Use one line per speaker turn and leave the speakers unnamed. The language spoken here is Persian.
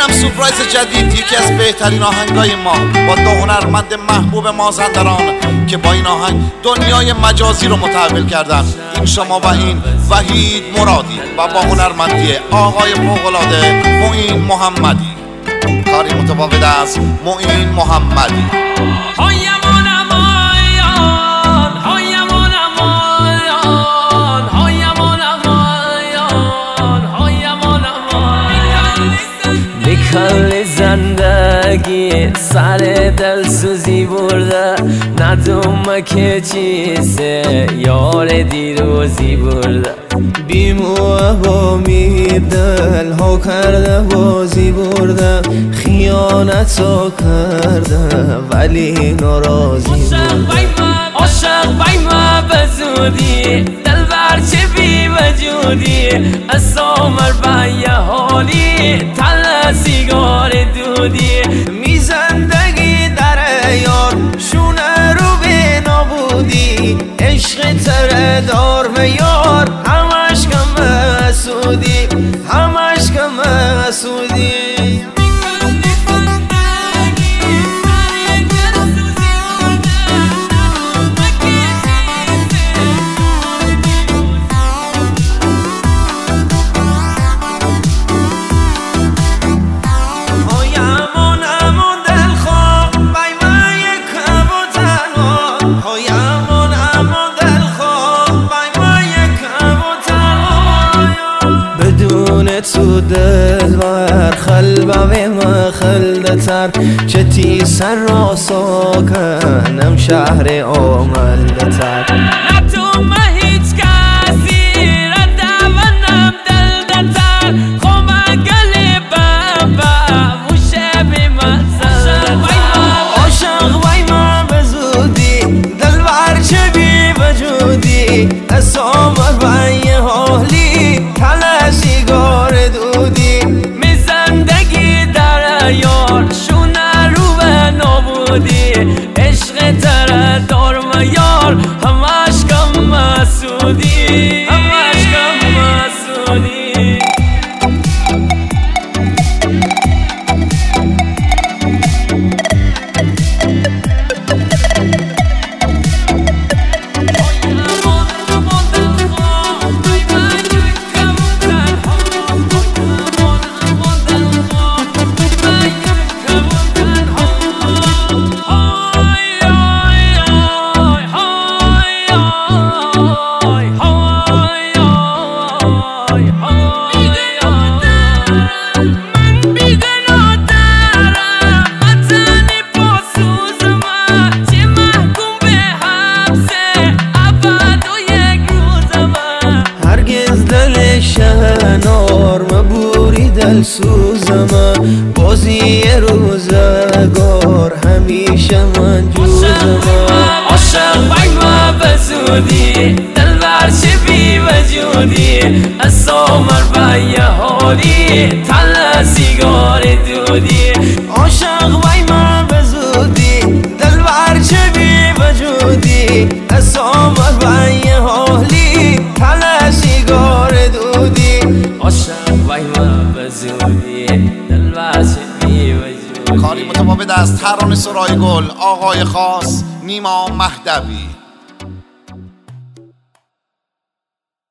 اینم سپرایز جدید یکی از بهترین آهنگای ما. با دو هنرمند محبوب مازندران که با این آهنگ دنیای مجازی رو متحول کردن. این شما و این وحید مرادی و با هنرمندی آقای فوقلاده معین محمدی. کاری متفاوت از معین محمدی.
زندگی سر دل سوزی برده. ندوم که چیزه یار دیروزی برده.
بیموه و میر دل ها کرده بازی برده. خیانت ها کرده ولی ناراضی برده.
عاشق بای ما بزودی دل بر چه بی وجودی از سامر یه حالی تل سیگار دودی.
دار و یار تو دل ور خلبه ما خلدتر چه تی سر را ساکنم شهر آملدتر
نه عشق تر دار و یار همش کم مسودی همش کم مسودی
مبوری دل سوزم. بازی روزگار همیشه من جوزم.
عاشق بای ما بزودی از سامر بای حالی تل سیگار دودی.
عاشق بای ما بزودی دل بر بی وجودی؟ از سامر بای حالی تل سیگار دودی.
عاشق بای ما بزودی دل بر بی وجودی؟
کاری متفاوت از ترانه سرای گل آقای خاص نیما مهدوی.